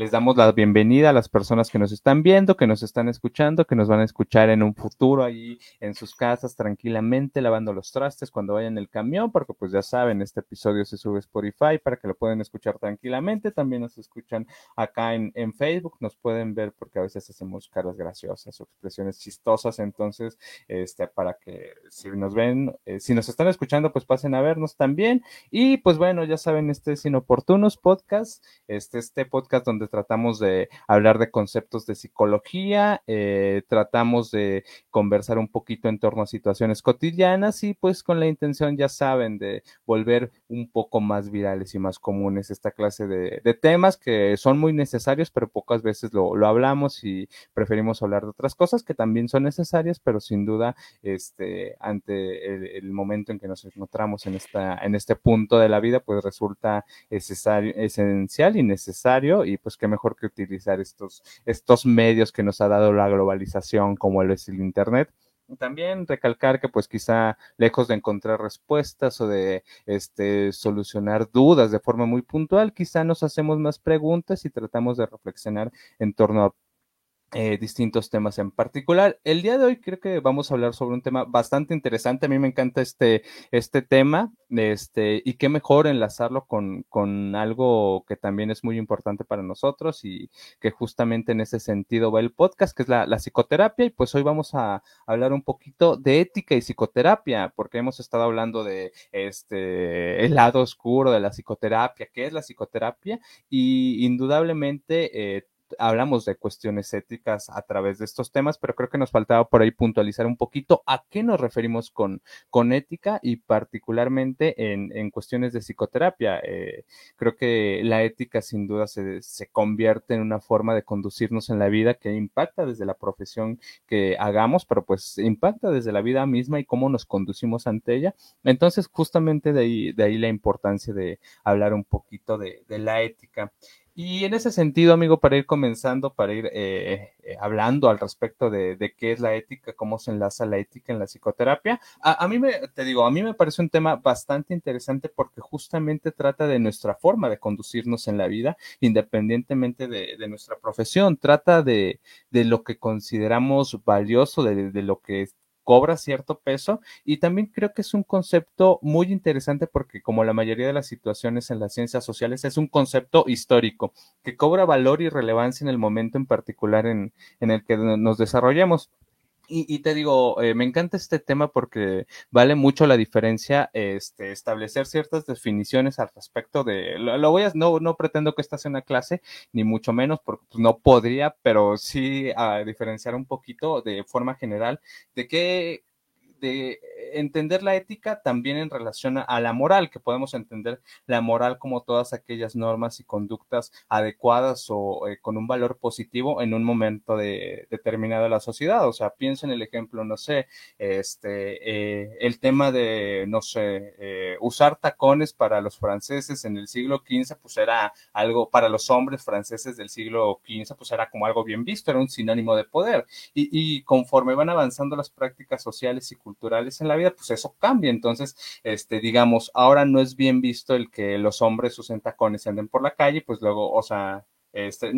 les damos la bienvenida a las personas que nos están viendo, que nos están escuchando, que nos van a escuchar en un futuro ahí en sus casas tranquilamente lavando los trastes cuando vayan en el camión, porque pues ya saben, este episodio se sube a Spotify para que lo puedan escuchar tranquilamente. También nos escuchan acá en, en Facebook, nos pueden ver porque a veces hacemos caras graciosas o expresiones chistosas, entonces, este, para que si nos ven, eh, si nos están escuchando, pues pasen a vernos también. Y pues bueno, ya saben, este es Inoportunos Podcast, este, este podcast donde tratamos de hablar de conceptos de psicología, eh, tratamos de conversar un poquito en torno a situaciones cotidianas y pues con la intención, ya saben, de volver un poco más virales y más comunes esta clase de, temas que son muy necesarios, pero pocas veces lo, hablamos y preferimos hablar de otras cosas que también son necesarias, pero sin duda, este, ante el, momento en que nos encontramos en esta, en este punto de la vida, pues resulta esencial y necesario, y pues qué mejor que utilizar estos, estos medios que nos ha dado la globalización, como es el Internet, también recalcar que pues quizá lejos de encontrar respuestas o de este solucionar dudas de forma muy puntual, quizá nos hacemos más preguntas y tratamos de reflexionar en torno a eh, distintos temas en particular. El día de hoy creo que vamos a hablar sobre un tema bastante interesante. A mí me encanta este, este tema, este, y qué mejor enlazarlo con, con algo que también es muy importante para nosotros y que justamente en ese sentido va el podcast, que es la, la psicoterapia. Y pues hoy vamos a hablar un poquito de ética y psicoterapia, porque hemos estado hablando de este, el lado oscuro de la psicoterapia, qué es la psicoterapia, y indudablemente eh, hablamos de cuestiones éticas a través de estos temas, pero creo que nos faltaba por ahí puntualizar un poquito a qué nos referimos con, con ética y particularmente en, en cuestiones de psicoterapia. Eh, creo que la ética sin duda se, se, convierte en una forma de conducirnos en la vida que impacta desde la profesión que hagamos, pero pues impacta desde la vida misma y cómo nos conducimos ante ella. Entonces, justamente de ahí, de ahí la importancia de hablar un poquito de, de la ética. Y en ese sentido, amigo, para ir comenzando, para ir eh, eh, hablando al respecto de, qué es la ética, cómo se enlaza la ética en la psicoterapia, a, mí me, te digo, a mí me parece un tema bastante interesante porque justamente trata de nuestra forma de conducirnos en la vida, independientemente de, nuestra profesión, trata de, de, lo que consideramos valioso, de, de lo que cobra cierto peso y también creo que es un concepto muy interesante porque como la mayoría de las situaciones en las ciencias sociales es un concepto histórico que cobra valor y relevancia en el momento en particular en, en el que nos desarrollamos. Y, y, te digo, eh, me encanta este tema porque vale mucho la diferencia este, establecer ciertas definiciones al respecto de, lo, voy a, no, no pretendo que esta sea una clase, ni mucho menos, porque pues, no podría, pero sí a diferenciar un poquito de forma general de qué, de entender la ética también en relación a la moral, que podemos entender la moral como todas aquellas normas y conductas adecuadas o eh, con un valor positivo en un momento de, determinado de la sociedad. O sea, piensa en el ejemplo, no sé, este, eh, el tema de, no sé, eh, usar tacones para los franceses en el siglo XV, pues era algo, para los hombres franceses del siglo XV, pues era como algo bien visto, era un sinónimo de poder. Y, y conforme van avanzando las prácticas sociales y culturales en la vida, pues eso cambia. Entonces, este, digamos, ahora no es bien visto el que los hombres usen tacones y anden por la calle, pues luego, o sea, este,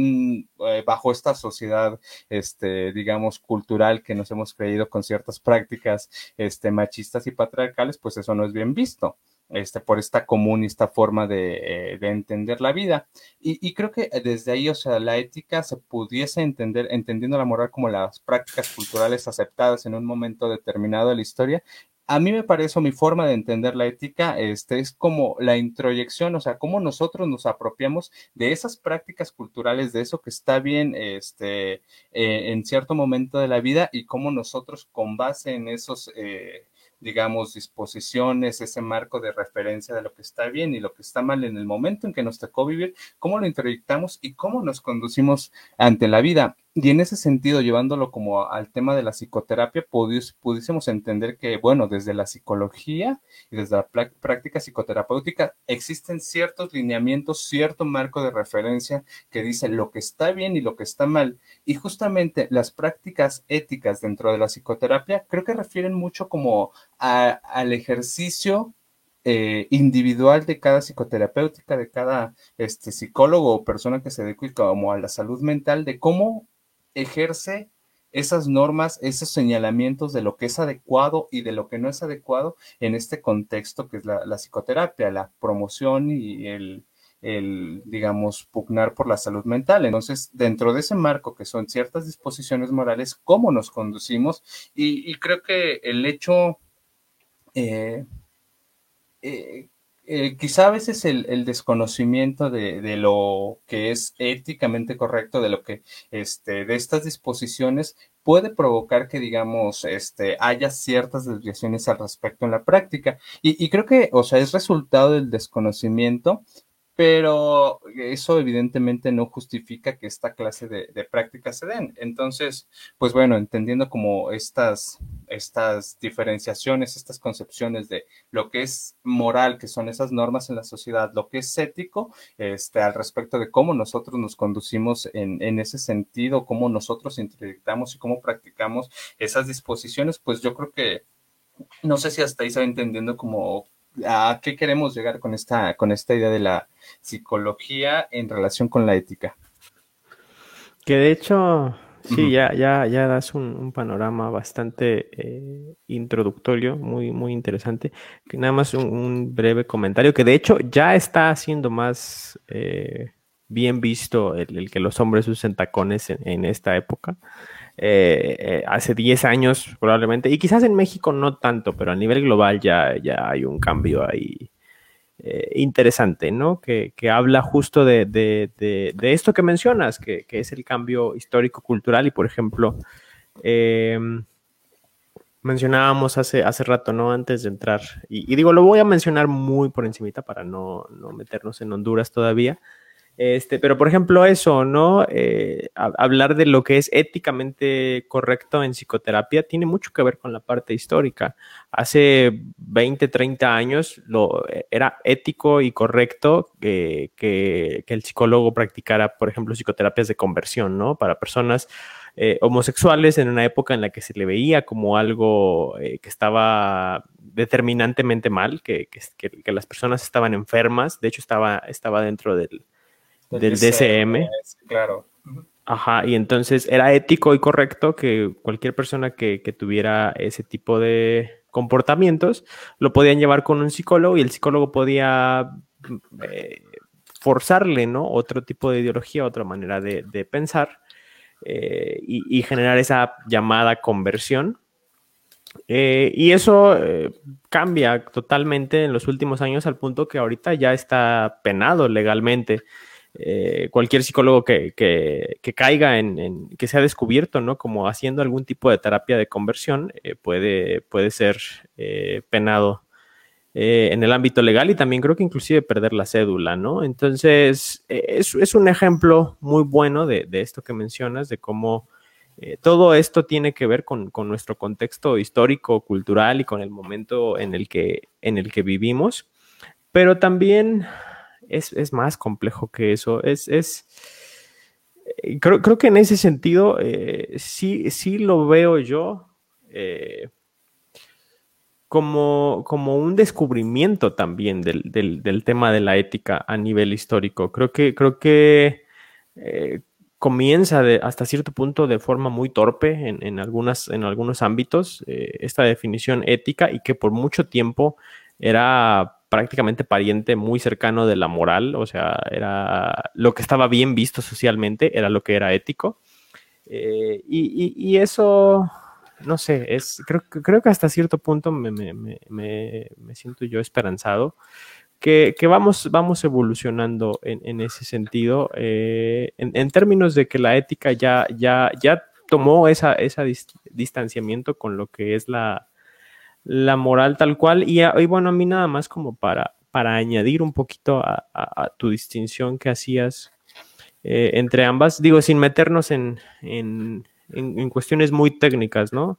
bajo esta sociedad, este, digamos, cultural que nos hemos creído con ciertas prácticas, este, machistas y patriarcales, pues eso no es bien visto este, por esta común y esta forma de, eh, de entender la vida. Y, y, creo que desde ahí, o sea, la ética se pudiese entender, entendiendo la moral como las prácticas culturales aceptadas en un momento determinado de la historia. A mí me parece, mi forma de entender la ética, este, es como la introyección, o sea, cómo nosotros nos apropiamos de esas prácticas culturales, de eso que está bien, este, eh, en cierto momento de la vida y cómo nosotros con base en esos, eh, digamos, disposiciones, ese marco de referencia de lo que está bien y lo que está mal en el momento en que nos tocó vivir, cómo lo introyectamos y cómo nos conducimos ante la vida. Y en ese sentido, llevándolo como al tema de la psicoterapia, pudiésemos entender que, bueno, desde la psicología y desde la práctica psicoterapéutica existen ciertos lineamientos, cierto marco de referencia que dice lo que está bien y lo que está mal. Y justamente las prácticas éticas dentro de la psicoterapia creo que refieren mucho como al ejercicio eh, individual de cada psicoterapéutica, de cada este, psicólogo o persona que se dedique como a la salud mental, de cómo ejerce esas normas, esos señalamientos de lo que es adecuado y de lo que no es adecuado en este contexto que es la, psicoterapia, la promoción y el, digamos, pugnar por la salud mental. Entonces, dentro de ese marco que son ciertas disposiciones morales, cómo nos conducimos y, creo que el hecho... Eh, eh, eh, quizá a veces el, desconocimiento de, lo que es éticamente correcto, de lo que, este, de estas disposiciones, puede provocar que, digamos, este, haya ciertas desviaciones al respecto en la práctica. Y, y creo que, o sea, es resultado del desconocimiento, pero eso evidentemente no justifica que esta clase de, prácticas se den. Entonces, pues bueno, entendiendo como estas, estas diferenciaciones, estas concepciones de lo que es moral, que son esas normas en la sociedad, lo que es ético, este, al respecto de cómo nosotros nos conducimos en, en ese sentido, cómo nosotros interdictamos y cómo practicamos esas disposiciones, pues yo creo que no sé si hasta ahí se entendiendo como a qué queremos llegar con esta, con esta idea de la psicología en relación con la ética. Que de hecho, sí, ya, ya, ya das un, panorama bastante eh, introductorio, muy, muy interesante. Que nada más un, breve comentario, que de hecho ya está haciendo más eh, bien visto el, que los hombres usen tacones en esta época. Eh, eh, hace 10 años probablemente, y quizás en México no tanto, pero a nivel global ya, ya hay un cambio ahí eh, interesante, ¿no? Que, habla justo de, esto que mencionas, que, es el cambio histórico-cultural y, por ejemplo, em, mencionábamos hace, hace rato, ¿no? Antes de entrar, y, digo, lo voy a mencionar muy por encimita para no, no meternos en Honduras todavía, este, pero por ejemplo, eso, ¿no? Eh, hablar de lo que es éticamente correcto en psicoterapia tiene mucho que ver con la parte histórica. Hace 20, 30 años lo, era ético y correcto que, el psicólogo practicara, por ejemplo, psicoterapias de conversión, ¿no? Para personas eh, homosexuales en una época en la que se le veía como algo eh, que estaba determinantemente mal, que, que, las personas estaban enfermas, de hecho estaba, estaba dentro del, del DCM. Claro. Ajá, y entonces era ético y correcto que cualquier persona que, tuviera ese tipo de comportamientos lo podían llevar con un psicólogo y el psicólogo podía eh, forzarle, ¿no? Otro tipo de ideología, otra manera de, pensar eh, y, generar esa llamada conversión. Eh, y eso cambia totalmente en los últimos años al punto que ahorita ya está penado legalmente eh, cualquier psicólogo que, caiga en, que se ha descubierto, ¿no? Como haciendo algún tipo de terapia de conversión, eh, puede, puede ser eh, penado en el ámbito legal y también creo que inclusive perder la cédula, ¿no? Entonces, es, un ejemplo muy bueno de, esto que mencionas, de cómo todo esto tiene que ver con, con, nuestro contexto histórico, cultural y con el momento en el que, en el que vivimos, pero también es, más complejo que eso. Es, es eh, creo, creo, que en ese sentido eh, sí, sí lo veo yo eh, como, como un descubrimiento también del, tema de la ética a nivel histórico. Creo que, creo que comienza de, hasta cierto punto de forma muy torpe en, algunas, en algunos ámbitos esta definición ética y que por mucho tiempo era prácticamente pariente muy cercano de la moral, o sea, era lo que estaba bien visto socialmente, era lo que era ético. Eh, y, eso, no sé, es, creo, creo que hasta cierto punto me, siento yo esperanzado. Que, vamos, vamos evolucionando en, ese sentido, eh, en, términos de que la ética ya, ya, ya tomó esa, ese distanciamiento con lo que es la, la moral tal cual. Y, bueno, a mí nada más como para, para añadir un poquito a, tu distinción que hacías eh, entre ambas, digo, sin meternos en, en, cuestiones muy técnicas, ¿no?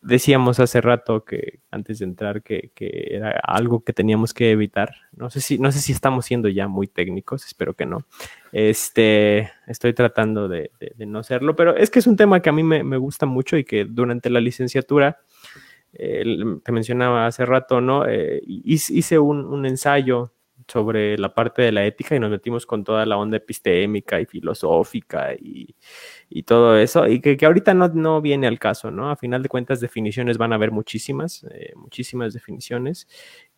Decíamos hace rato que antes de entrar que, era algo que teníamos que evitar. No sé si, no sé si estamos siendo ya muy técnicos, espero que no. Este, estoy tratando de, no serlo, pero es que es un tema que a mí me, me gusta mucho y que durante la licenciatura te mencionaba hace rato, ¿no? hice un, ensayo sobre la parte de la ética y nos metimos con toda la onda epistémica y filosófica y, todo eso, y que, que ahorita no, no, viene al caso, ¿no? A final de cuentas, definiciones van a haber muchísimas, eh, muchísimas definiciones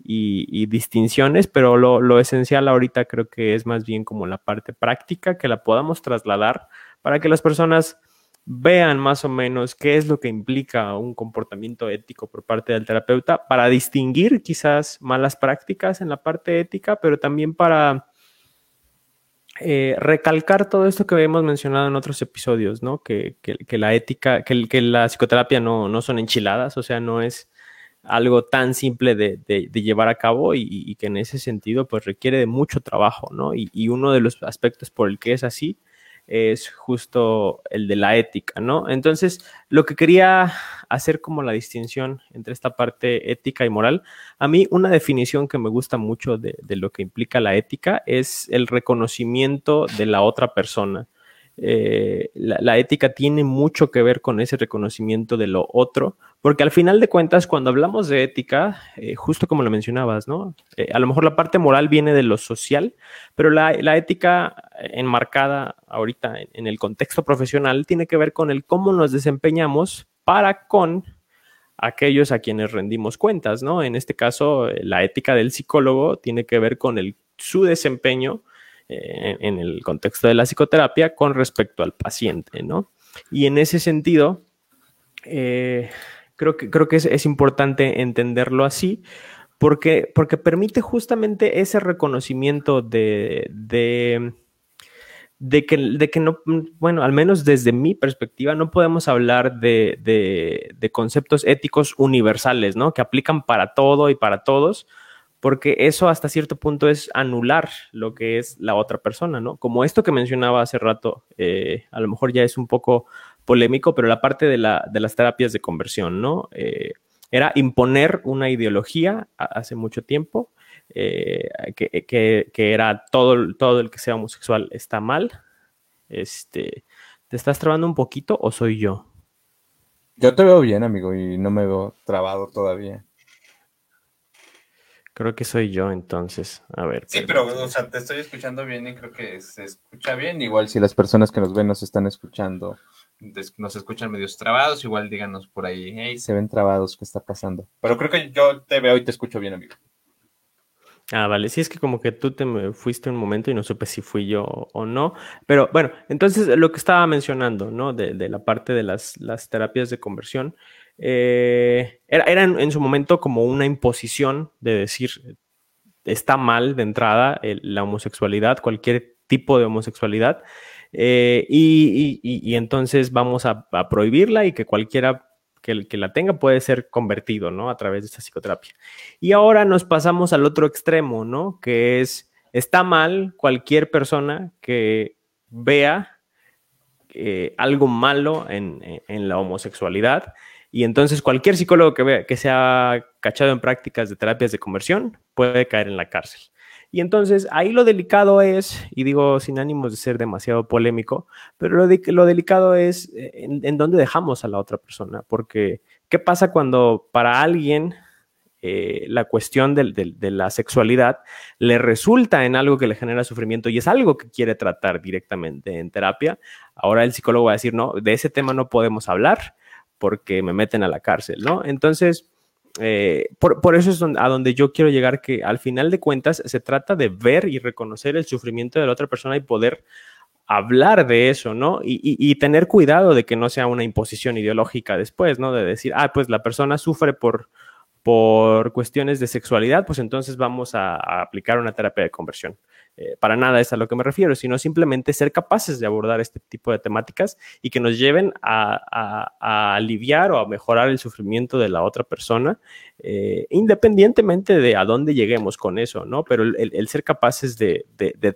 y, y distinciones, pero lo, lo, esencial ahorita creo que es más bien como la parte práctica, que la podamos trasladar para que las personas vean más o menos qué es lo que implica un comportamiento ético por parte del terapeuta para distinguir quizás malas prácticas en la parte ética, pero también para eh, recalcar todo esto que hemos mencionado en otros episodios, ¿no? Que, la ética, que, que la psicoterapia no, no, son enchiladas, o sea, no es algo tan simple de, llevar a cabo y, que en ese sentido pues requiere de mucho trabajo, ¿no? Y, y uno de los aspectos por el que es así es justo el de la ética, ¿no? Entonces, lo que quería hacer como la distinción entre esta parte ética y moral, a mí una definición que me gusta mucho de, lo que implica la ética es el reconocimiento de la otra persona. Eh, la, ética tiene mucho que ver con ese reconocimiento de lo otro, porque al final de cuentas, cuando hablamos de ética, eh, justo como lo mencionabas, ¿no? Eh, a lo mejor la parte moral viene de lo social, pero la, ética enmarcada ahorita en, el contexto profesional tiene que ver con el cómo nos desempeñamos para con aquellos a quienes rendimos cuentas, ¿no? En este caso, la ética del psicólogo tiene que ver con el, su desempeño eh, en el contexto de la psicoterapia con respecto al paciente, ¿no? Y en ese sentido, eh, creo que, creo que es, importante entenderlo así, porque, porque permite justamente ese reconocimiento de, de, que, de, que, no, bueno, al menos desde mi perspectiva, no podemos hablar de, de, conceptos éticos universales, ¿no? Que aplican para todo y para todos, porque eso hasta cierto punto es anular lo que es la otra persona, ¿no? Como esto que mencionaba hace rato, eh, a lo mejor ya es un poco polémico, pero la parte de, la, de las terapias de conversión, ¿no? Eh, era imponer una ideología hace mucho tiempo, eh, que, que, era todo, todo el que sea homosexual está mal. Este, ¿Te estás trabando un poquito o soy yo? Yo te veo bien, amigo, y no me veo trabado todavía. Creo que soy yo entonces. A ver. Sí, pero, o sea, te estoy escuchando bien y creo que se escucha bien. Igual si las personas que nos ven nos están escuchando, nos escuchan medios trabados, igual díganos por ahí, hey, se ven trabados, ¿qué está pasando? Pero creo que yo te veo y te escucho bien, amigo. Ah, vale. Sí, es que como que tú te fuiste un momento y no supe si fui yo o no. Pero bueno, entonces lo que estaba mencionando, ¿no? De, de la parte de las, las terapias de conversión. Eh, era, en, su momento como una imposición de decir, está mal de entrada la homosexualidad, cualquier tipo de homosexualidad, eh, y, entonces vamos a, prohibirla y que cualquiera que, la tenga puede ser convertido, ¿no? A través de esta psicoterapia. Y ahora nos pasamos al otro extremo, ¿no? Que es, está mal cualquier persona que vea eh, algo malo en, en la homosexualidad y entonces cualquier psicólogo que, vea, que sea cachado en prácticas de terapias de conversión puede caer en la cárcel. Y entonces ahí lo delicado es, y digo sin ánimos de ser demasiado polémico, pero lo, lo delicado es eh, en, dónde dejamos a la otra persona, porque ¿qué pasa cuando para alguien eh, la cuestión de, de, la sexualidad le resulta en algo que le genera sufrimiento y es algo que quiere tratar directamente en terapia? Ahora el psicólogo va a decir, no, de ese tema no podemos hablar porque me meten a la cárcel, ¿no? Entonces, eh, por, eso es a donde yo quiero llegar, que al final de cuentas se trata de ver y reconocer el sufrimiento de la otra persona y poder hablar de eso, ¿no? Y, tener cuidado de que no sea una imposición ideológica después, ¿no? De decir, ah, pues la persona sufre por, por cuestiones de sexualidad, pues entonces vamos a aplicar una terapia de conversión. Eh, para nada es a lo que me refiero, sino simplemente ser capaces de abordar este tipo de temáticas y que nos lleven a, aliviar o a mejorar el sufrimiento de la otra persona, eh, independientemente de a dónde lleguemos con eso, ¿no? Pero el, ser capaces de,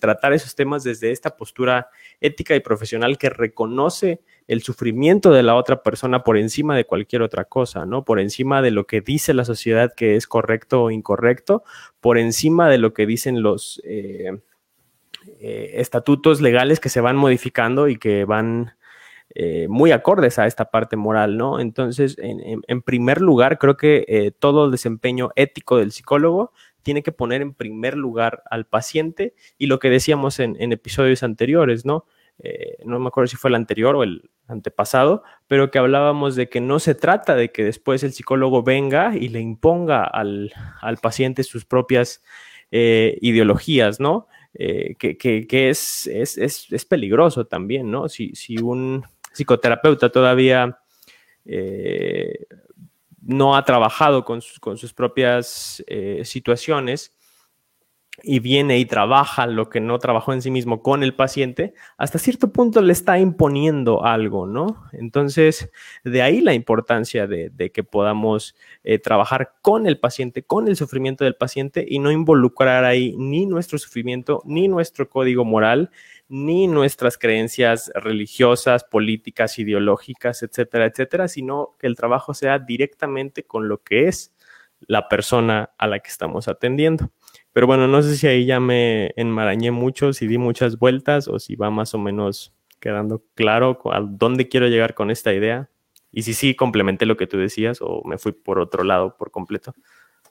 tratar esos temas desde esta postura ética y profesional que reconoce el sufrimiento de la otra persona por encima de cualquier otra cosa, ¿no? Por encima de lo que dice la sociedad que es correcto o incorrecto, por encima de lo que dicen los... Eh, eh, estatutos legales que se van modificando y que van eh, muy acordes a esta parte moral, ¿no? Entonces, en, primer lugar, creo que eh, todo el desempeño ético del psicólogo tiene que poner en primer lugar al paciente y lo que decíamos en, episodios anteriores, ¿no? No me acuerdo si fue el anterior o el antepasado, pero que hablábamos de que no se trata de que después el psicólogo venga y le imponga al, paciente sus propias ideologías, ¿no? Que, es, es, peligroso también, ¿no? Si, si un psicoterapeuta todavía eh, no ha trabajado con, sus propias eh, situaciones y viene y trabaja lo que no trabajó en sí mismo con el paciente, hasta cierto punto le está imponiendo algo, ¿no? Entonces, de ahí la importancia de, que podamos eh, trabajar con el paciente, con el sufrimiento del paciente y no involucrar ahí ni nuestro sufrimiento, ni nuestro código moral, ni nuestras creencias religiosas, políticas, ideológicas, etcétera, etcétera, sino que el trabajo sea directamente con lo que es la persona a la que estamos atendiendo. Pero bueno, no sé si ahí ya me enmarañé mucho, si di muchas vueltas o si va más o menos quedando claro a dónde quiero llegar con esta idea. Y si sí complementé lo que tú decías o me fui por otro lado por completo.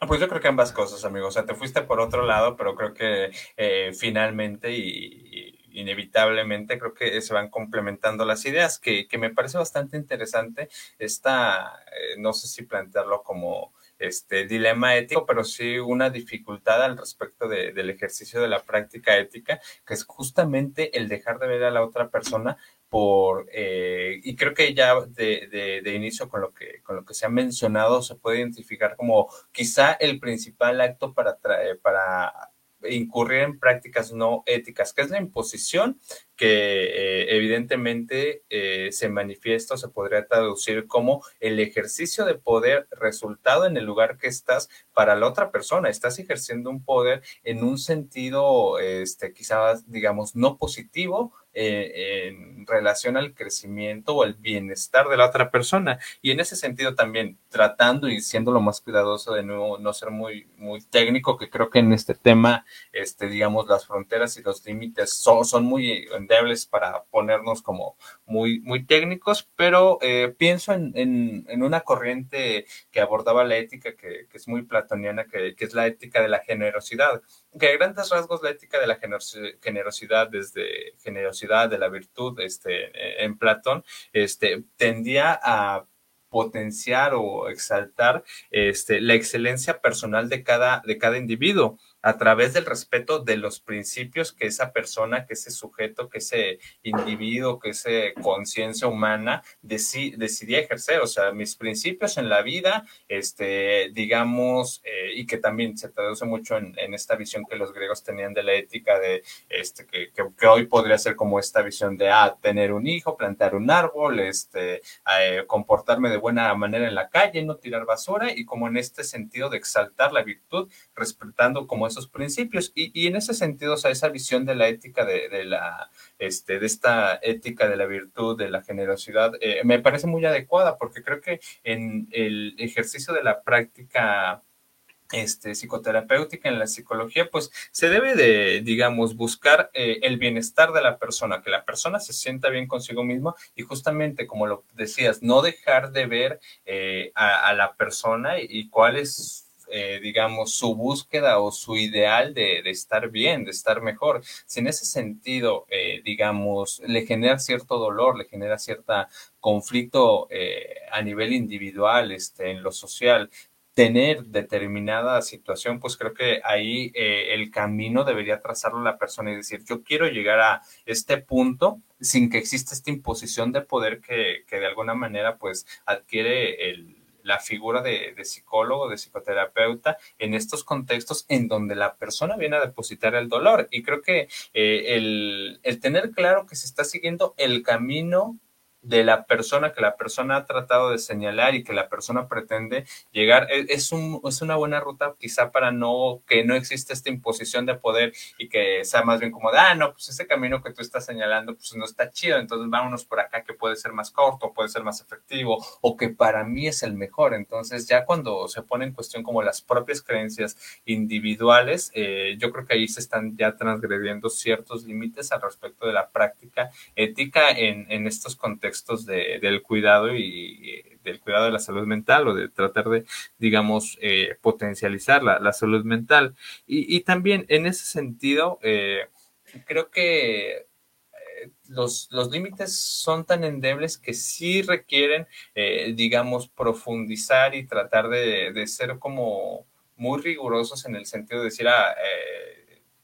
Pues yo creo que ambas cosas, amigo. O sea, te fuiste por otro lado, pero creo que eh, finalmente y, inevitablemente creo que se van complementando las ideas, que, que me parece bastante interesante esta, eh, no sé si plantearlo como este dilema ético, pero sí una dificultad al respecto de, del ejercicio de la práctica ética, que es justamente el dejar de ver a la otra persona por eh, y creo que ya de, de, de, inicio con lo que con lo que se ha mencionado se puede identificar como quizá el principal acto para para incurrir en prácticas no éticas, que es la imposición que eh, evidentemente eh, se manifiesta o se podría traducir como el ejercicio de poder resultado en el lugar que estás para la otra persona. Estás ejerciendo un poder en un sentido, este, quizás, digamos, no positivo eh, en relación al crecimiento o al bienestar de la otra persona. Y en ese sentido también, tratando y siendo lo más cuidadoso de no, no ser muy, muy técnico, que creo que en este tema, este, digamos, las fronteras y los límites son, son muy para ponernos como muy, muy técnicos, pero eh, pienso en, en, una corriente que abordaba la ética que, que es muy platoniana, que, que, es la ética de la generosidad, que a grandes rasgos la ética de la generosidad, desde generosidad de la virtud este, en Platón, este, tendía a potenciar o exaltar este, la excelencia personal de cada, de cada individuo a través del respeto de los principios que esa persona, que ese sujeto, que ese individuo, que esa conciencia humana decidía ejercer. O sea, mis principios en la vida, este, digamos, eh, y que también se traduce mucho en, esta visión que los griegos tenían de la ética, de este, que, que, hoy podría ser como esta visión de ah, tener un hijo, plantar un árbol, este, eh, comportarme de buena manera en la calle, no tirar basura, y como en este sentido de exaltar la virtud, respetando como esos principios. Y, en ese sentido, o sea, esa visión de la ética de, la, este, de esta ética de la virtud, de la generosidad, eh, me parece muy adecuada porque creo que en el ejercicio de la práctica este, psicoterapéutica en la psicología, pues se debe de, digamos, buscar eh, el bienestar de la persona, que la persona se sienta bien consigo misma y justamente, como lo decías, no dejar de ver eh, a, la persona y cuál es eh, digamos, su búsqueda o su ideal de, estar bien, de estar mejor. Si en ese sentido, eh, digamos, le genera cierto dolor, le genera cierto conflicto eh, a nivel individual, este, en lo social, tener determinada situación, pues creo que ahí el camino debería trazarlo la persona y decir, yo quiero llegar a este punto sin que exista esta imposición de poder que, que de alguna manera pues adquiere el, la figura de, psicólogo, de psicoterapeuta en estos contextos en donde la persona viene a depositar el dolor. Y creo que eh, el, el tener claro que se está siguiendo el camino de la persona que la persona ha tratado de señalar y que la persona pretende llegar. E, es, un, es una buena ruta quizá para no que no exista esta imposición de poder y que sea más bien como de, ah, no, pues ese camino que tú estás señalando pues no está chido, entonces vámonos por acá que puede ser más corto, puede ser más efectivo o que para mí es el mejor. Entonces ya cuando se pone en cuestión como las propias creencias individuales, eh, yo creo que ahí se están ya transgrediendo ciertos límites al respecto de la práctica ética en, en estos contextos de, del cuidado y, del cuidado de la salud mental o de tratar de, digamos, eh, potencializar la, la, salud mental. Y, y, también en ese sentido, eh, creo que eh, los, los límites son tan endebles que sí requieren, eh, digamos, profundizar y tratar de, de, ser como muy rigurosos en el sentido de decir, ah, eh,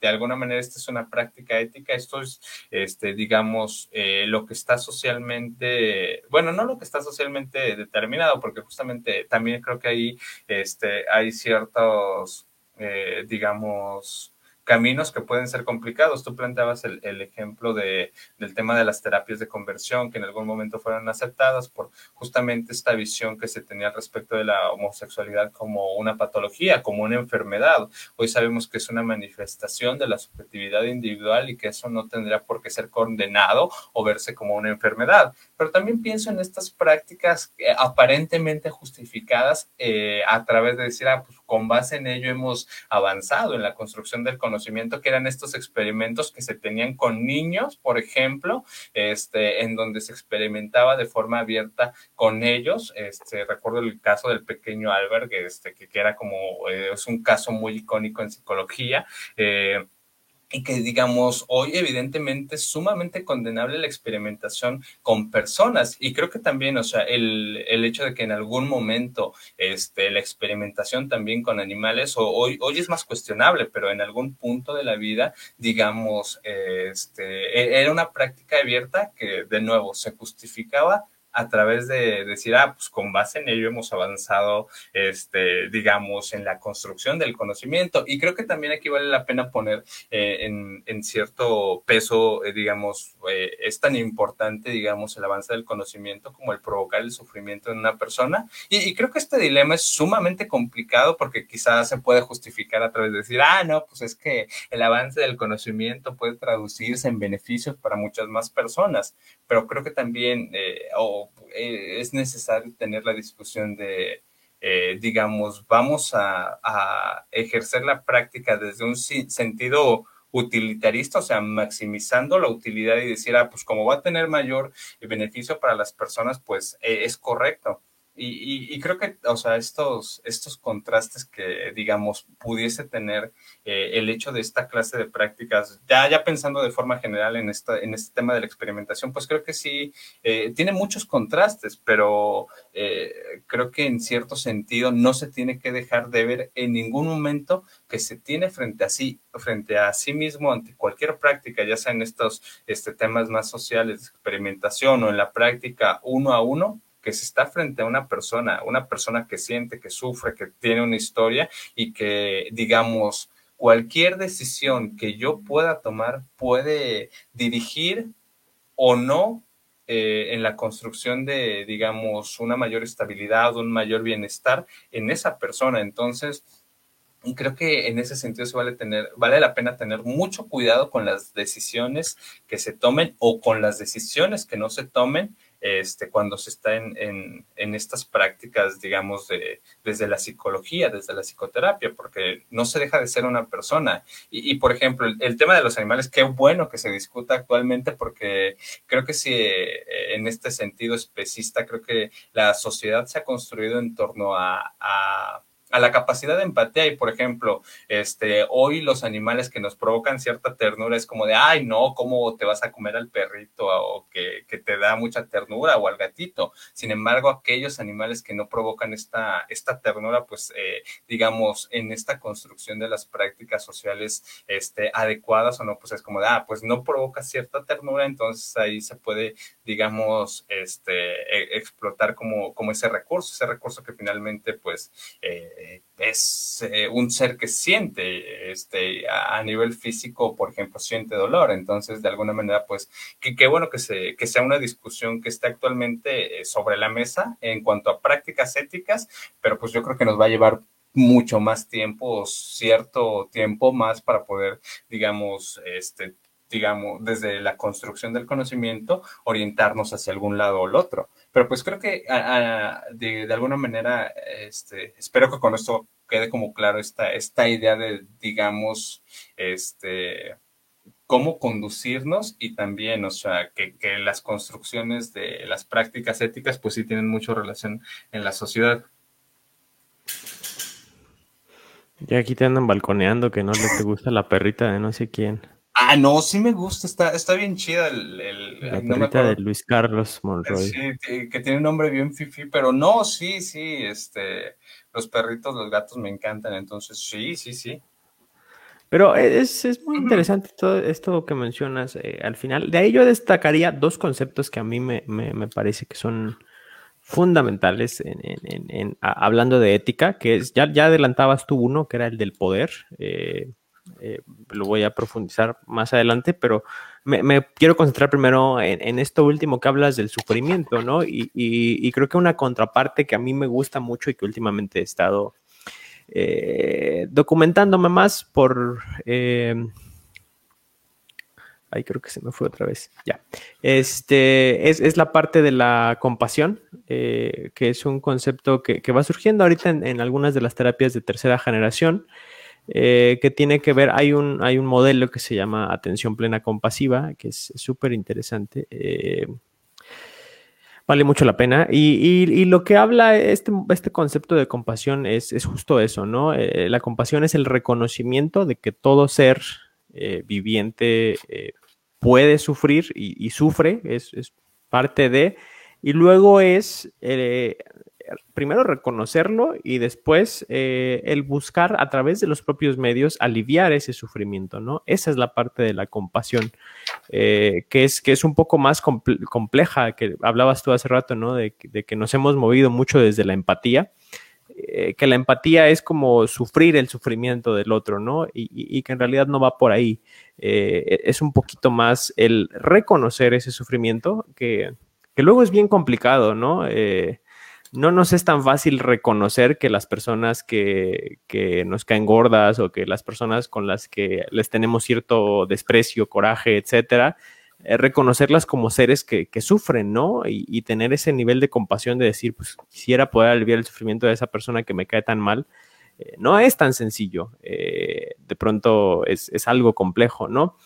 de alguna manera esta es una práctica ética, esto es, este, digamos, eh, lo que está socialmente, bueno, no lo que está socialmente determinado, porque justamente también creo que ahí este, hay ciertos, eh, digamos, caminos que pueden ser complicados. Tú planteabas el, ejemplo de, del tema de las terapias de conversión que en algún momento fueron aceptadas por justamente esta visión que se tenía respecto de la homosexualidad como una patología, como una enfermedad. Hoy sabemos que es una manifestación de la subjetividad individual y que eso no tendría por qué ser condenado o verse como una enfermedad. Pero también pienso en estas prácticas eh, aparentemente justificadas eh, a través de decir, ah, pues con base en ello hemos avanzado en la construcción del conocimiento, que eran estos experimentos que se tenían con niños, por ejemplo, este, en donde se experimentaba de forma abierta con ellos. Este, recuerdo el caso del pequeño Albert, este, que, que era como, eh, es un caso muy icónico en psicología. Eh, y que digamos hoy evidentemente es sumamente condenable la experimentación con personas. Y creo que también o sea el, el hecho de que en algún momento este la experimentación también con animales o, hoy hoy es más cuestionable pero en algún punto de la vida digamos este e, era una práctica abierta que de nuevo se justificaba a través de decir, ah, pues con base en ello hemos avanzado, este, digamos, en la construcción del conocimiento. Y creo que también aquí vale la pena poner eh, en, en, cierto peso, eh, digamos, eh, es tan importante, digamos, el avance del conocimiento como el provocar el sufrimiento en una persona. Y, y, creo que este dilema es sumamente complicado porque quizás se puede justificar a través de decir, ah, no, pues es que el avance del conocimiento puede traducirse en beneficios para muchas más personas. Pero creo que también, o eh, es necesario tener la discusión de, eh, digamos, vamos a, ejercer la práctica desde un sentido utilitarista, o sea, maximizando la utilidad y decir, ah, pues como va a tener mayor beneficio para las personas, pues eh, es correcto y, creo que, o sea, estos, estos contrastes que, digamos, pudiese tener eh, el hecho de esta clase de prácticas, ya, ya pensando de forma general en, esta, en este tema de la experimentación, pues creo que sí, eh, tiene muchos contrastes, pero eh, creo que en cierto sentido no se tiene que dejar de ver en ningún momento que se tiene frente a sí, frente a sí mismo ante cualquier práctica, ya sea en estos este, temas más sociales de experimentación o en la práctica uno a uno, que se está frente a una persona, una persona que siente, que sufre, que tiene una historia y que, digamos, cualquier decisión que yo pueda tomar puede dirigir o no eh, en la construcción de, digamos, una mayor estabilidad, un mayor bienestar en esa persona. Entonces, creo que en ese sentido se vale tener, vale la pena tener mucho cuidado con las decisiones que se tomen o con las decisiones que no se tomen este, cuando se está en, estas prácticas, digamos, de, desde la psicología, desde la psicoterapia, porque no se deja de ser una persona. Y, por ejemplo, el, tema de los animales, qué bueno que se discuta actualmente, porque creo que si eh, en este sentido especista, creo que la sociedad se ha construido en torno a a la capacidad de empatía y, por ejemplo, este, hoy los animales que nos provocan cierta ternura es como de, ay, no, ¿cómo te vas a comer al perrito o que, que te da mucha ternura o al gatito? Sin embargo, aquellos animales que no provocan esta, esta ternura, pues, eh, digamos, en esta construcción de las prácticas sociales este, adecuadas o no, pues es como de, ah, pues no provoca cierta ternura, entonces ahí se puede, digamos, este, e explotar como, como ese recurso, ese recurso que finalmente, pues, eh, es eh, un ser que siente este, a, nivel físico, por ejemplo, siente dolor. Entonces, de alguna manera, pues, qué que bueno que, se, que sea una discusión que esté actualmente eh, sobre la mesa en cuanto a prácticas éticas, pero pues yo creo que nos va a llevar mucho más tiempo, cierto tiempo más para poder, digamos, este, digamos, desde la construcción del conocimiento, orientarnos hacia algún lado o el otro. Pero pues creo que de, alguna manera, este, espero que con esto quede como claro esta, esta idea de, digamos, este, cómo conducirnos y también, o sea, que, las construcciones de las prácticas éticas, pues sí tienen mucha relación en la sociedad. Ya aquí te andan balconeando que no le te gusta la perrita de no sé quién. Ah, no, sí me gusta, está, está bien chida el... la perrita de Luis Carlos Monroy. Sí, que tiene un nombre bien fifi, pero no, sí, sí, este, los perritos, los gatos me encantan, entonces sí, sí, sí. Pero es, es muy interesante todo esto que mencionas eh, al final. De ahí yo destacaría dos conceptos que a mí me, me, me parece que son fundamentales en, hablando de ética, que es, ya, ya adelantabas tú uno, que era el del poder. Eh, eh, lo voy a profundizar más adelante, pero me, quiero concentrar primero en, esto último que hablas del sufrimiento, ¿no? Y, creo que una contraparte que a mí me gusta mucho y que últimamente he estado eh, documentándome más por Ahí creo que se me fue otra vez. Ya. Este es, la parte de la compasión, eh, que es un concepto que, va surgiendo ahorita en, algunas de las terapias de tercera generación, eh, que tiene que ver, hay un, hay un modelo que se llama atención plena compasiva, que es súper interesante. Eh, vale mucho la pena. Y, lo que habla este, este concepto de compasión es, es justo eso, ¿no? la compasión es el reconocimiento de que todo ser viviente puede sufrir y, sufre, es, parte de, y luego es eh, primero reconocerlo y después eh, el buscar a través de los propios medios aliviar ese sufrimiento, ¿no? Esa es la parte de la compasión, eh, que, es, que es un poco más compleja, que hablabas tú hace rato, ¿no? De, que nos hemos movido mucho desde la empatía eh, que la empatía es como sufrir el sufrimiento del otro, ¿no? Y, que en realidad no va por ahí. Es un poquito más el reconocer ese sufrimiento, que, luego es bien complicado, ¿no? Eh, no nos es tan fácil reconocer que las personas que, que, nos caen gordas o que las personas con las que les tenemos cierto desprecio, coraje, etcétera, eh, reconocerlas como seres que, sufren, ¿no? Y, tener ese nivel de compasión de decir, pues quisiera poder aliviar el sufrimiento de esa persona que me cae tan mal. Eh, no es tan sencillo, eh, de pronto es, es, algo complejo, ¿no?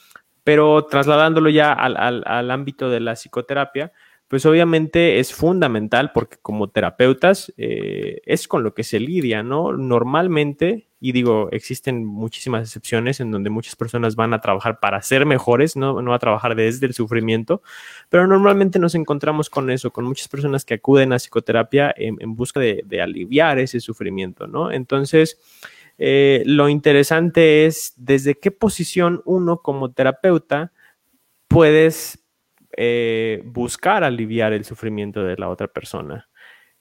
Pero trasladándolo ya al, al ámbito de la psicoterapia, pues obviamente es fundamental porque como terapeutas eh, es con lo que se lidia, ¿no? Normalmente, y digo, existen muchísimas excepciones en donde muchas personas van a trabajar para ser mejores, no, no a trabajar desde el sufrimiento, pero normalmente nos encontramos con eso, con muchas personas que acuden a psicoterapia en, busca de, aliviar ese sufrimiento, ¿no? Entonces, eh, lo interesante es desde qué posición uno como terapeuta puedes eh, buscar aliviar el sufrimiento de la otra persona.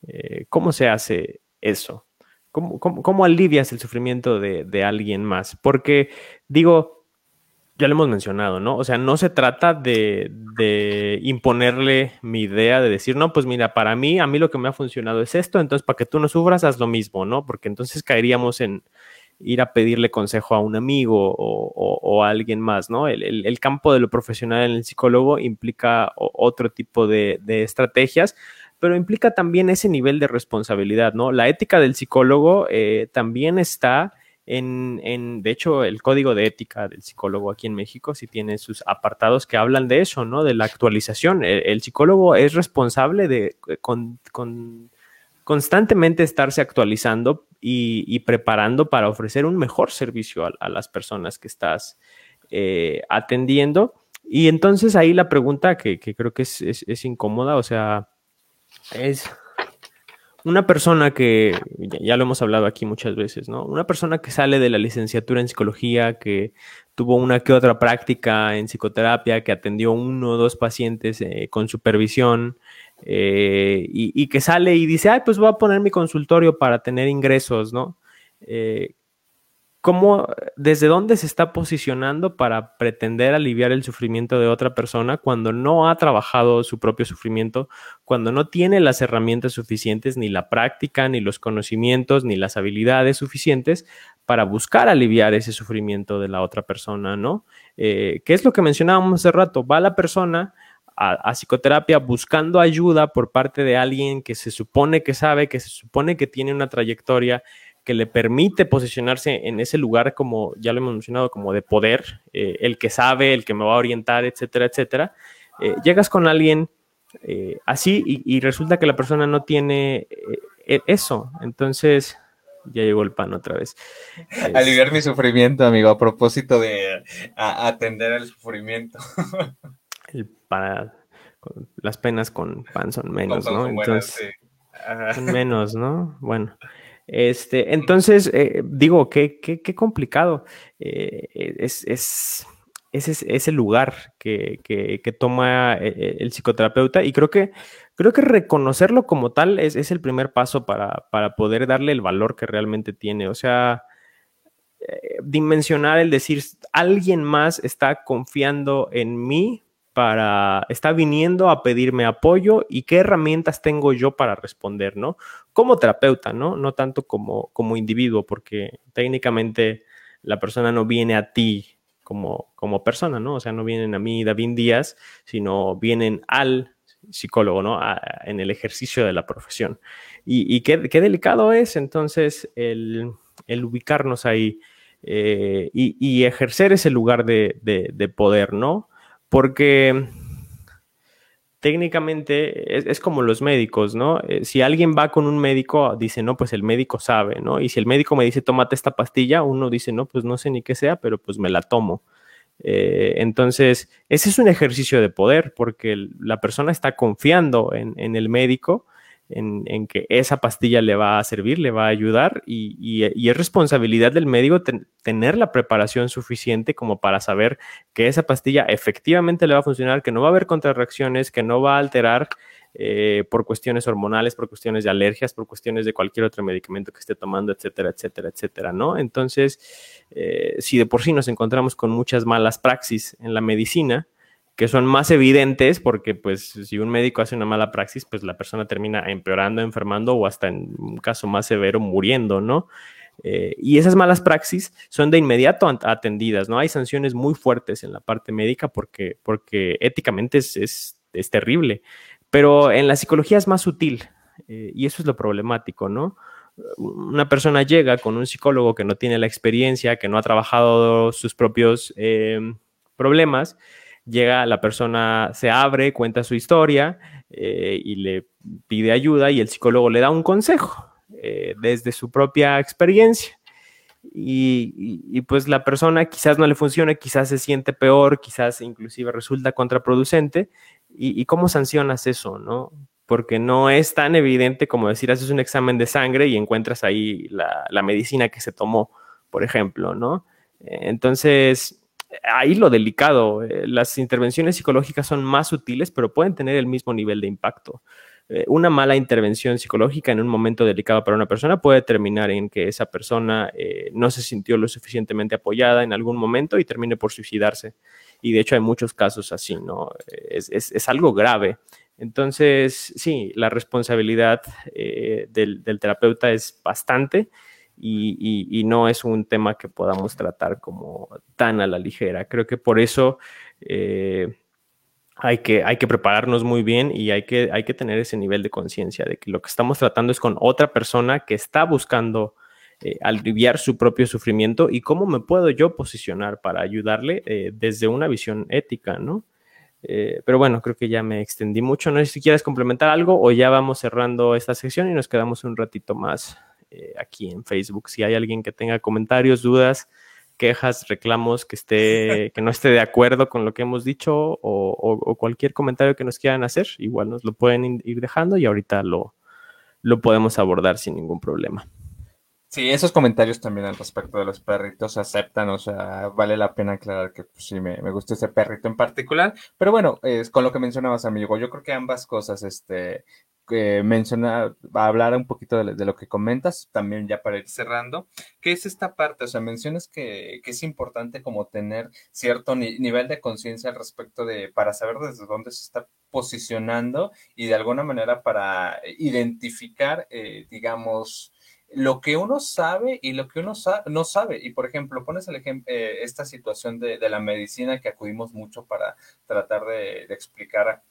Eh, ¿Cómo se hace eso? ¿Cómo, alivias el sufrimiento de, alguien más? Porque digo, ya lo hemos mencionado, ¿no? O sea, no se trata de, de, imponerle mi idea de decir, no, pues mira, para mí, a mí lo que me ha funcionado es esto, entonces para que tú no sufras, haz lo mismo, ¿no? Porque entonces caeríamos en, ir a pedirle consejo a un amigo o, a alguien más, ¿no? El, campo de lo profesional en el psicólogo implica otro tipo de, estrategias, pero implica también ese nivel de responsabilidad, ¿no? La ética del psicólogo eh, también está en, de hecho, el código de ética del psicólogo aquí en México sí tiene sus apartados que hablan de eso, ¿no? De la actualización. El, psicólogo es responsable de con constantemente estarse actualizando y, preparando para ofrecer un mejor servicio a, las personas que estás eh, atendiendo. Y entonces ahí la pregunta que, creo que es, incómoda, o sea, es una persona que, ya lo hemos hablado aquí muchas veces, ¿no? Una persona que sale de la licenciatura en psicología, que tuvo una que otra práctica en psicoterapia, que atendió uno o dos pacientes eh, con supervisión, eh, y, que sale y dice, ay, pues voy a poner mi consultorio para tener ingresos, ¿no? Eh, ¿Cómo, desde dónde se está posicionando para pretender aliviar el sufrimiento de otra persona cuando no ha trabajado su propio sufrimiento, cuando no tiene las herramientas suficientes, ni la práctica, ni los conocimientos, ni las habilidades suficientes para buscar aliviar ese sufrimiento de la otra persona, ¿no? Eh, ¿Qué es lo que mencionábamos hace rato? Va la persona a, psicoterapia buscando ayuda por parte de alguien que se supone que sabe, que se supone que tiene una trayectoria, que le permite posicionarse en ese lugar como, ya lo hemos mencionado, como de poder, eh, el que sabe, el que me va a orientar, etcétera, etcétera. Eh, llegas con alguien eh, así y, resulta que la persona no tiene e, eso. Entonces, ya llegó el pan otra vez. Aliviar mi sufrimiento, amigo, a propósito de atender el sufrimiento. el para las penas con pan son menos, ¿no? Entonces, son menos, ¿no? Bueno. Este, entonces, eh, digo, qué, qué, qué complicado. Eh, es, es, ese, lugar que, que, toma eh, el psicoterapeuta y creo que, creo que reconocerlo como tal es, es el primer paso para, para, poder darle el valor que realmente tiene. O sea, dimensionar el decir, alguien más está confiando en mí para, está viniendo a pedirme apoyo y qué herramientas tengo yo para responder, ¿no? Como terapeuta, ¿no? No tanto como, como individuo, porque técnicamente la persona no viene a ti como, como persona, ¿no? O sea, no vienen a mí, David Díaz, sino vienen al psicólogo, ¿no? en el ejercicio de la profesión. Y, qué, delicado es entonces el, ubicarnos ahí eh, y, ejercer ese lugar de, de poder, ¿no? Porque técnicamente es, como los médicos, ¿no? Eh, si alguien va con un médico, dice, no, pues el médico sabe, ¿no? Y si el médico me dice, tómate esta pastilla, uno dice, no, pues no sé ni qué sea, pero pues me la tomo. Eh, entonces, ese es un ejercicio de poder porque la persona está confiando en el médico en, que esa pastilla le va a servir, le va a ayudar y, es responsabilidad del médico tener la preparación suficiente como para saber que esa pastilla efectivamente le va a funcionar, que no va a haber contrarreacciones, que no va a alterar eh, por cuestiones hormonales, por cuestiones de alergias, por cuestiones de cualquier otro medicamento que esté tomando, etcétera, etcétera, etcétera, ¿no? Entonces, eh, si de por sí nos encontramos con muchas malas praxis en la medicina, que son más evidentes porque pues si un médico hace una mala praxis, pues la persona termina empeorando, enfermando o hasta en un caso más severo muriendo, ¿no? Eh, y esas malas praxis son de inmediato atendidas, ¿no? Hay sanciones muy fuertes en la parte médica porque, porque éticamente es, es, terrible, pero en la psicología es más sutil eh, y eso es lo problemático, ¿no? Una persona llega con un psicólogo que no tiene la experiencia, que no ha trabajado sus propios eh, problemas, llega la persona, se abre, cuenta su historia eh, y le pide ayuda y el psicólogo le da un consejo eh, desde su propia experiencia. Y, pues la persona quizás no le funcione, quizás se siente peor, quizás inclusive resulta contraproducente. ¿Y, cómo sancionas eso, no? Porque no es tan evidente como decir, haces un examen de sangre y encuentras ahí la, la medicina que se tomó, por ejemplo, ¿no? Entonces, ahí lo delicado. Eh, las intervenciones psicológicas son más sutiles, pero pueden tener el mismo nivel de impacto. Eh, una mala intervención psicológica en un momento delicado para una persona puede terminar en que esa persona eh, no se sintió lo suficientemente apoyada en algún momento y termine por suicidarse. Y de hecho hay muchos casos así, ¿no? Es, algo grave. Entonces, sí, la responsabilidad del, del terapeuta es bastante y, no es un tema que podamos tratar como tan a la ligera. Creo que por eso eh, hay, que, hay que prepararnos muy bien y hay que, hay que tener ese nivel de conciencia de que lo que estamos tratando es con otra persona que está buscando eh, aliviar su propio sufrimiento y cómo me puedo yo posicionar para ayudarle eh, desde una visión ética, ¿no? pero bueno, creo que ya me extendí mucho. No sé si quieres complementar algo o ya vamos cerrando esta sección y nos quedamos un ratito más eh, aquí en Facebook. Si hay alguien que tenga comentarios, dudas, quejas, reclamos, que esté, que no esté de acuerdo con lo que hemos dicho o, cualquier comentario que nos quieran hacer, igual nos lo pueden ir dejando y ahorita lo, lo podemos abordar sin ningún problema. Sí, esos comentarios también al respecto de los perritos se aceptan, o sea, vale la pena aclarar que pues, sí me, me gusta ese perrito en particular, pero bueno, es con lo que mencionabas, amigo, yo creo que ambas cosas, este, eh, mencionar, hablar un poquito de, lo que comentas, también ya para ir cerrando, que es esta parte, o sea, mencionas que, es importante como tener cierto nivel de conciencia al respecto de, para saber desde dónde se está posicionando y de alguna manera para identificar, eh, digamos, lo que uno sabe y lo que uno no sabe. Y por ejemplo, pones el ejemplo, eh, esta situación de, la medicina que acudimos mucho para tratar de, de explicar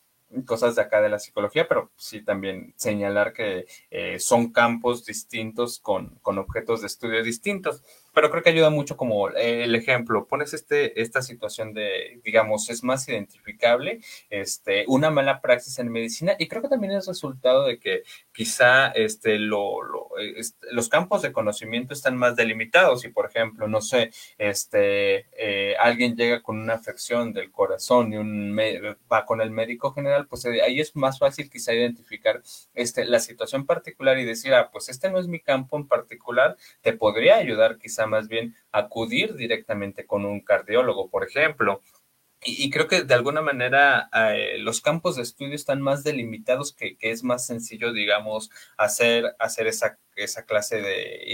cosas de acá de la psicología, pero sí también señalar que eh, son campos distintos con, con, objetos de estudio distintos. Pero creo que ayuda mucho como eh, el ejemplo, pones este, esta situación de, digamos, es más identificable este, una mala praxis en medicina y creo que también es resultado de que quizá este, lo, este, los campos de conocimiento están más delimitados y, por ejemplo, no sé, este, eh, alguien llega con una afección del corazón y un va con el médico general, pues eh, ahí es más fácil quizá identificar este, la situación particular y decir, ah, pues este no es mi campo en particular, te podría ayudar quizá más bien acudir directamente con un cardiólogo, por ejemplo. Y, creo que de alguna manera eh, los campos de estudio están más delimitados, que, es más sencillo, digamos, hacer, hacer esa, esa clase de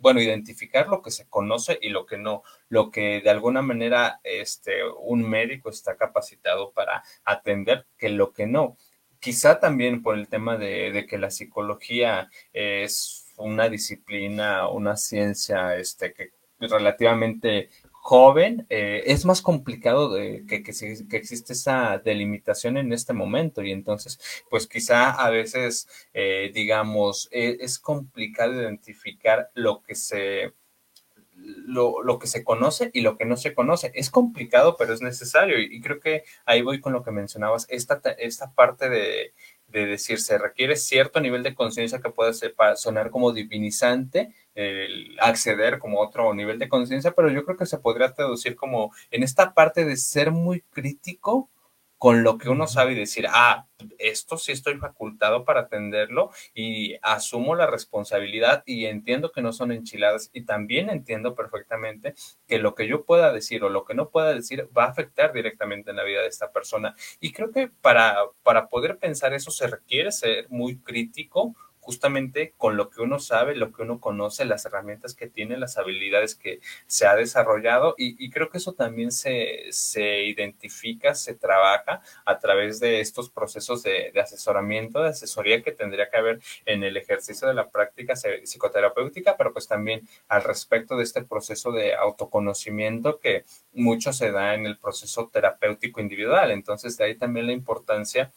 bueno, identificar lo que se conoce y lo que no, lo que de alguna manera este, un médico está capacitado para atender, que lo que no. Quizá también por el tema de, de que la psicología es una disciplina, una ciencia este, que relativamente joven, eh, es más complicado de, que, que, que, existe esa delimitación en este momento y entonces, pues quizá a veces, eh, digamos, e, es complicado identificar lo que se... Lo, lo, que se conoce y lo que no se conoce. Es complicado, pero es necesario. Y, y creo que ahí voy con lo que mencionabas, esta, esta parte de, de decir, se requiere cierto nivel de conciencia que puede ser para sonar como divinizante, el acceder como otro nivel de conciencia, pero yo creo que se podría traducir como en esta parte de ser muy crítico con lo que uno sabe y decir, ah, esto sí estoy facultado para atenderlo y asumo la responsabilidad y entiendo que no son enchiladas y también entiendo perfectamente que lo que yo pueda decir o lo que no pueda decir va a afectar directamente en la vida de esta persona. Y creo que para, para poder pensar eso se requiere ser muy crítico, justamente con lo que uno sabe, lo que uno conoce, las herramientas que tiene, las habilidades que se ha desarrollado y, creo que eso también se, se, identifica, se trabaja a través de estos procesos de, asesoramiento, de asesoría que tendría que haber en el ejercicio de la práctica psicoterapéutica, pero pues también al respecto de este proceso de autoconocimiento que mucho se da en el proceso terapéutico individual. Entonces, de ahí también la importancia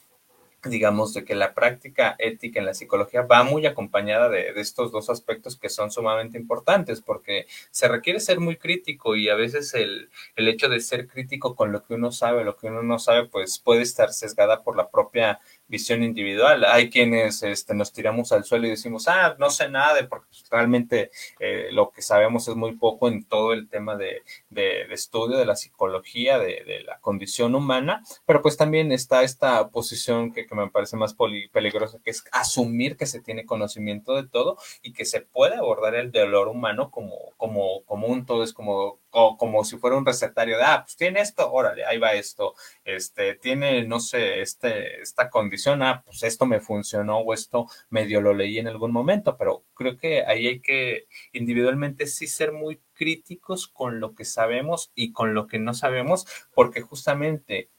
digamos, de que la práctica ética en la psicología va muy acompañada de, estos dos aspectos que son sumamente importantes, porque se requiere ser muy crítico y a veces el, el hecho de ser crítico con lo que uno sabe, lo que uno no sabe, pues puede estar sesgada por la propia visión individual. Hay quienes este, nos tiramos al suelo y decimos, ah, no sé nada, porque pues, realmente eh, lo que sabemos es muy poco en todo el tema de, de, estudio de la psicología, de, de, la condición humana, pero pues también está esta posición que, que me parece más peligrosa, que es asumir que se tiene conocimiento de todo y que se puede abordar el dolor humano como, como, como un todo, es como o como si fuera un recetario de, ah, pues tiene esto, órale, ahí va esto, este, tiene, no sé, este, esta condición, ah, pues esto me funcionó o esto medio lo leí en algún momento, pero creo que ahí hay que individualmente sí ser muy críticos con lo que sabemos y con lo que no sabemos, porque justamente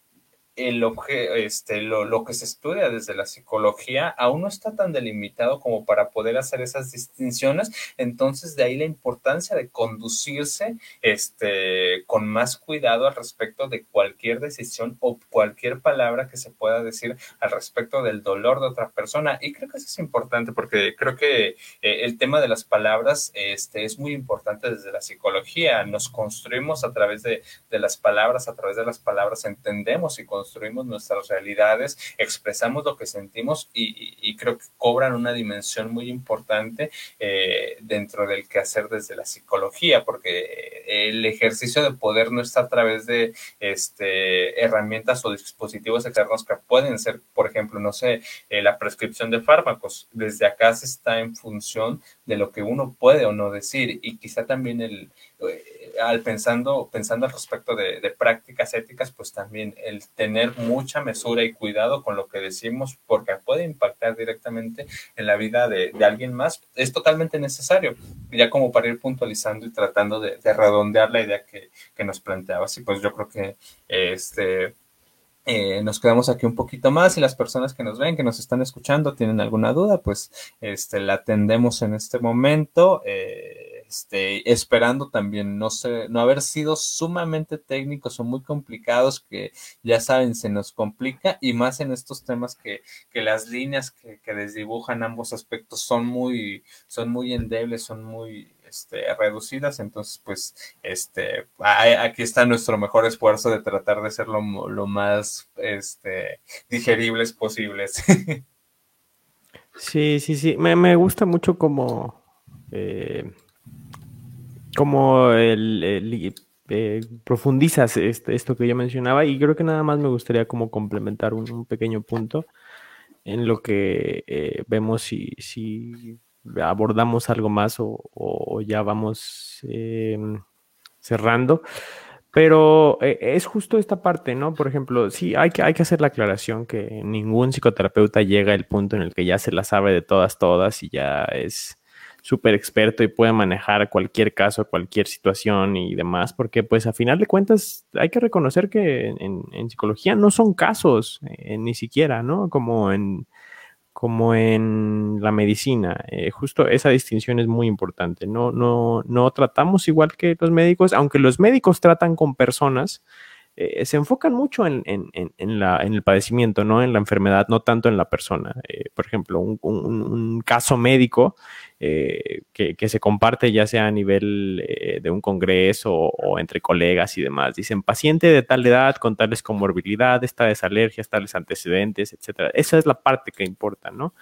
el este, lo, lo, que se estudia desde la psicología aún no está tan delimitado como para poder hacer esas distinciones. Entonces, de ahí la importancia de conducirse este, con más cuidado al respecto de cualquier decisión o cualquier palabra que se pueda decir al respecto del dolor de otra persona. Y creo que eso es importante porque creo que eh, el tema de las palabras este, es muy importante desde la psicología. Nos construimos a través de, de las palabras, a través de las palabras entendemos y construimos construimos nuestras realidades, expresamos lo que sentimos y, creo que cobran una dimensión muy importante eh, dentro del quehacer desde la psicología, porque el ejercicio de poder no está a través de este, herramientas o dispositivos externos que pueden ser, por ejemplo, no sé, eh, la prescripción de fármacos. Desde acá se está en función de lo que uno puede o no decir y quizá también el al pensando, pensando al respecto de, prácticas éticas, pues también el tener mucha mesura y cuidado con lo que decimos, porque puede impactar directamente en la vida de, alguien más, es totalmente necesario. Ya como para ir puntualizando y tratando de, redondear la idea que, nos planteabas, y pues yo creo que este. Eh, nos quedamos aquí un poquito más y las personas que nos ven, que nos están escuchando, tienen alguna duda, pues este, la atendemos en este momento. Eh, este, esperando también no sé, no haber sido sumamente técnicos o muy complicados que ya saben se nos complica y más en estos temas que, que las líneas que, que desdibujan ambos aspectos son muy, son muy endebles, son muy este, reducidas, entonces pues este, aquí está nuestro mejor esfuerzo de tratar de ser lo, más este, digeribles posibles. Sí, sí, sí, me, me gusta mucho como, eh, como el, eh, profundizas este, esto que yo mencionaba y creo que nada más me gustaría como complementar un, pequeño punto en lo que eh, vemos si, si abordamos algo más o, ya vamos em, cerrando. Pero eh, es justo esta parte, ¿no? Por ejemplo, sí, hay que, hay que hacer la aclaración que ningún psicoterapeuta llega al punto en el que ya se la sabe de todas, todas y ya es súper experto y puede manejar cualquier caso, cualquier situación y demás, porque pues a final de cuentas hay que reconocer que en, psicología no son casos, eh, ni siquiera, ¿no? Como en como en la medicina. Eh, justo esa distinción es muy importante. No, no, no tratamos igual que los médicos, aunque los médicos tratan con personas, eh, se enfocan mucho en, el padecimiento, no en la enfermedad, no tanto en la persona. Eh, por ejemplo, un, caso médico eh, que, se comparte ya sea a nivel de un congreso o, entre colegas y demás. Dicen, paciente de tal edad, con tales comorbilidades, tales alergias, tales antecedentes, etc. Esa es la parte que importa, ¿no?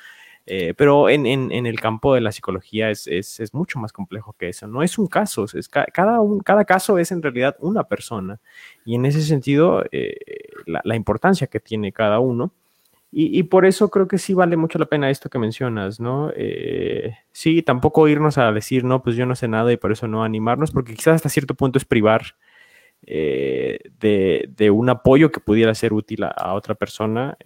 Eh, pero en, el campo de la psicología es, mucho más complejo que eso. No es un caso, es cada, cada caso es en realidad una persona. Y en ese sentido, eh, la, importancia que tiene cada uno. Y, por eso creo que sí vale mucho la pena esto que mencionas, ¿no? Eh, sí, tampoco irnos a decir, no, pues yo no sé nada y por eso no animarnos, porque quizás hasta cierto punto es privar de, un apoyo que pudiera ser útil a, otra persona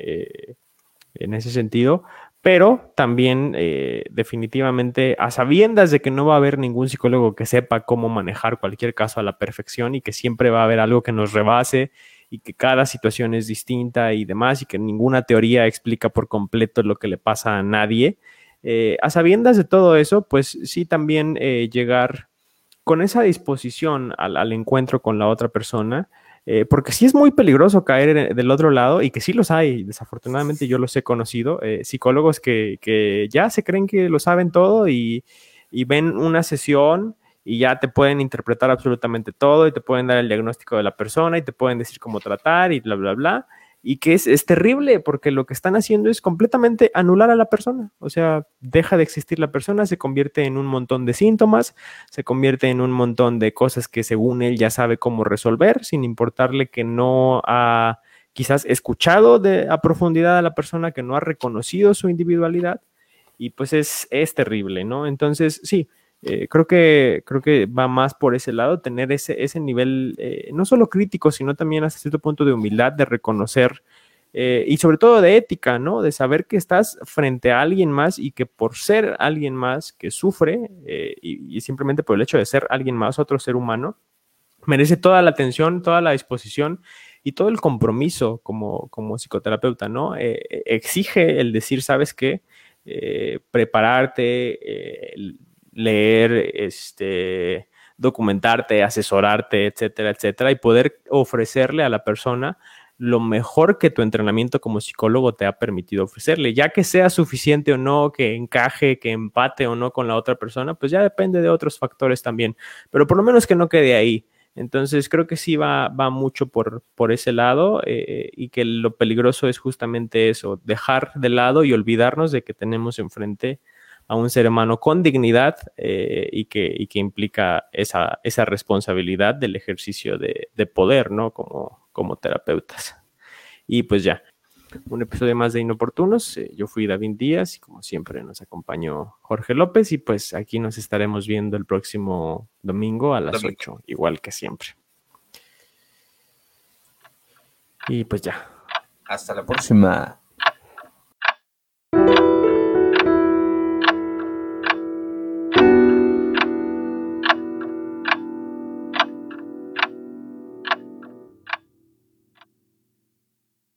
en ese sentido, pero también eh, definitivamente a sabiendas de que no va a haber ningún psicólogo que sepa cómo manejar cualquier caso a la perfección y que siempre va a haber algo que nos rebase y que cada situación es distinta y demás y que ninguna teoría explica por completo lo que le pasa a nadie. Eh, a sabiendas de todo eso, pues sí también eh, llegar con esa disposición al encuentro con la otra persona eh, porque sí es muy peligroso caer del otro lado y que sí los hay, desafortunadamente yo los he conocido, eh, psicólogos que, ya se creen que lo saben todo y, y, ven una sesión y ya te pueden interpretar absolutamente todo y te pueden dar el diagnóstico de la persona y te pueden decir cómo tratar y bla, bla, bla y que es, terrible porque lo que están haciendo es completamente anular a la persona. O sea, deja de existir la persona, se convierte en un montón de síntomas, se convierte en un montón de cosas que según él ya sabe cómo resolver, sin importarle que no ha quizás escuchado de, a profundidad a la persona, que no ha reconocido su individualidad. Y pues es, es terrible, ¿no? Entonces, sí, eh, creo, que, creo que va más por ese lado, tener ese, ese nivel, eh, no solo crítico, sino también hasta cierto punto de humildad, de reconocer eh, y sobre todo de ética, ¿no? De saber que estás frente a alguien más y que por ser alguien más que sufre y, simplemente por el hecho de ser alguien más, otro ser humano, merece toda la atención, toda la disposición y todo el compromiso como, como psicoterapeuta, ¿no? exige el decir, ¿sabes qué? prepararte, leer, este, documentarte, asesorarte, etcétera, etcétera, y poder ofrecerle a la persona lo mejor que tu entrenamiento como psicólogo te ha permitido ofrecerle, ya que sea suficiente o no, que encaje, que empate o no con la otra persona, pues ya depende de otros factores también, pero por lo menos que no quede ahí. Entonces creo que sí va, va mucho por, por ese lado eh, y que lo peligroso es justamente eso, dejar de lado y olvidarnos de que tenemos enfrente a un ser humano con dignidad eh, y, que, que, implica esa, esa, responsabilidad del ejercicio de, poder, ¿no? Como, como terapeutas. Y pues ya, un episodio más de Inoportunos. Eh, yo fui David Díaz y como siempre nos acompañó Jorge López y pues aquí nos estaremos viendo el próximo domingo a las 8, igual que siempre. Y pues ya. Hasta la próxima.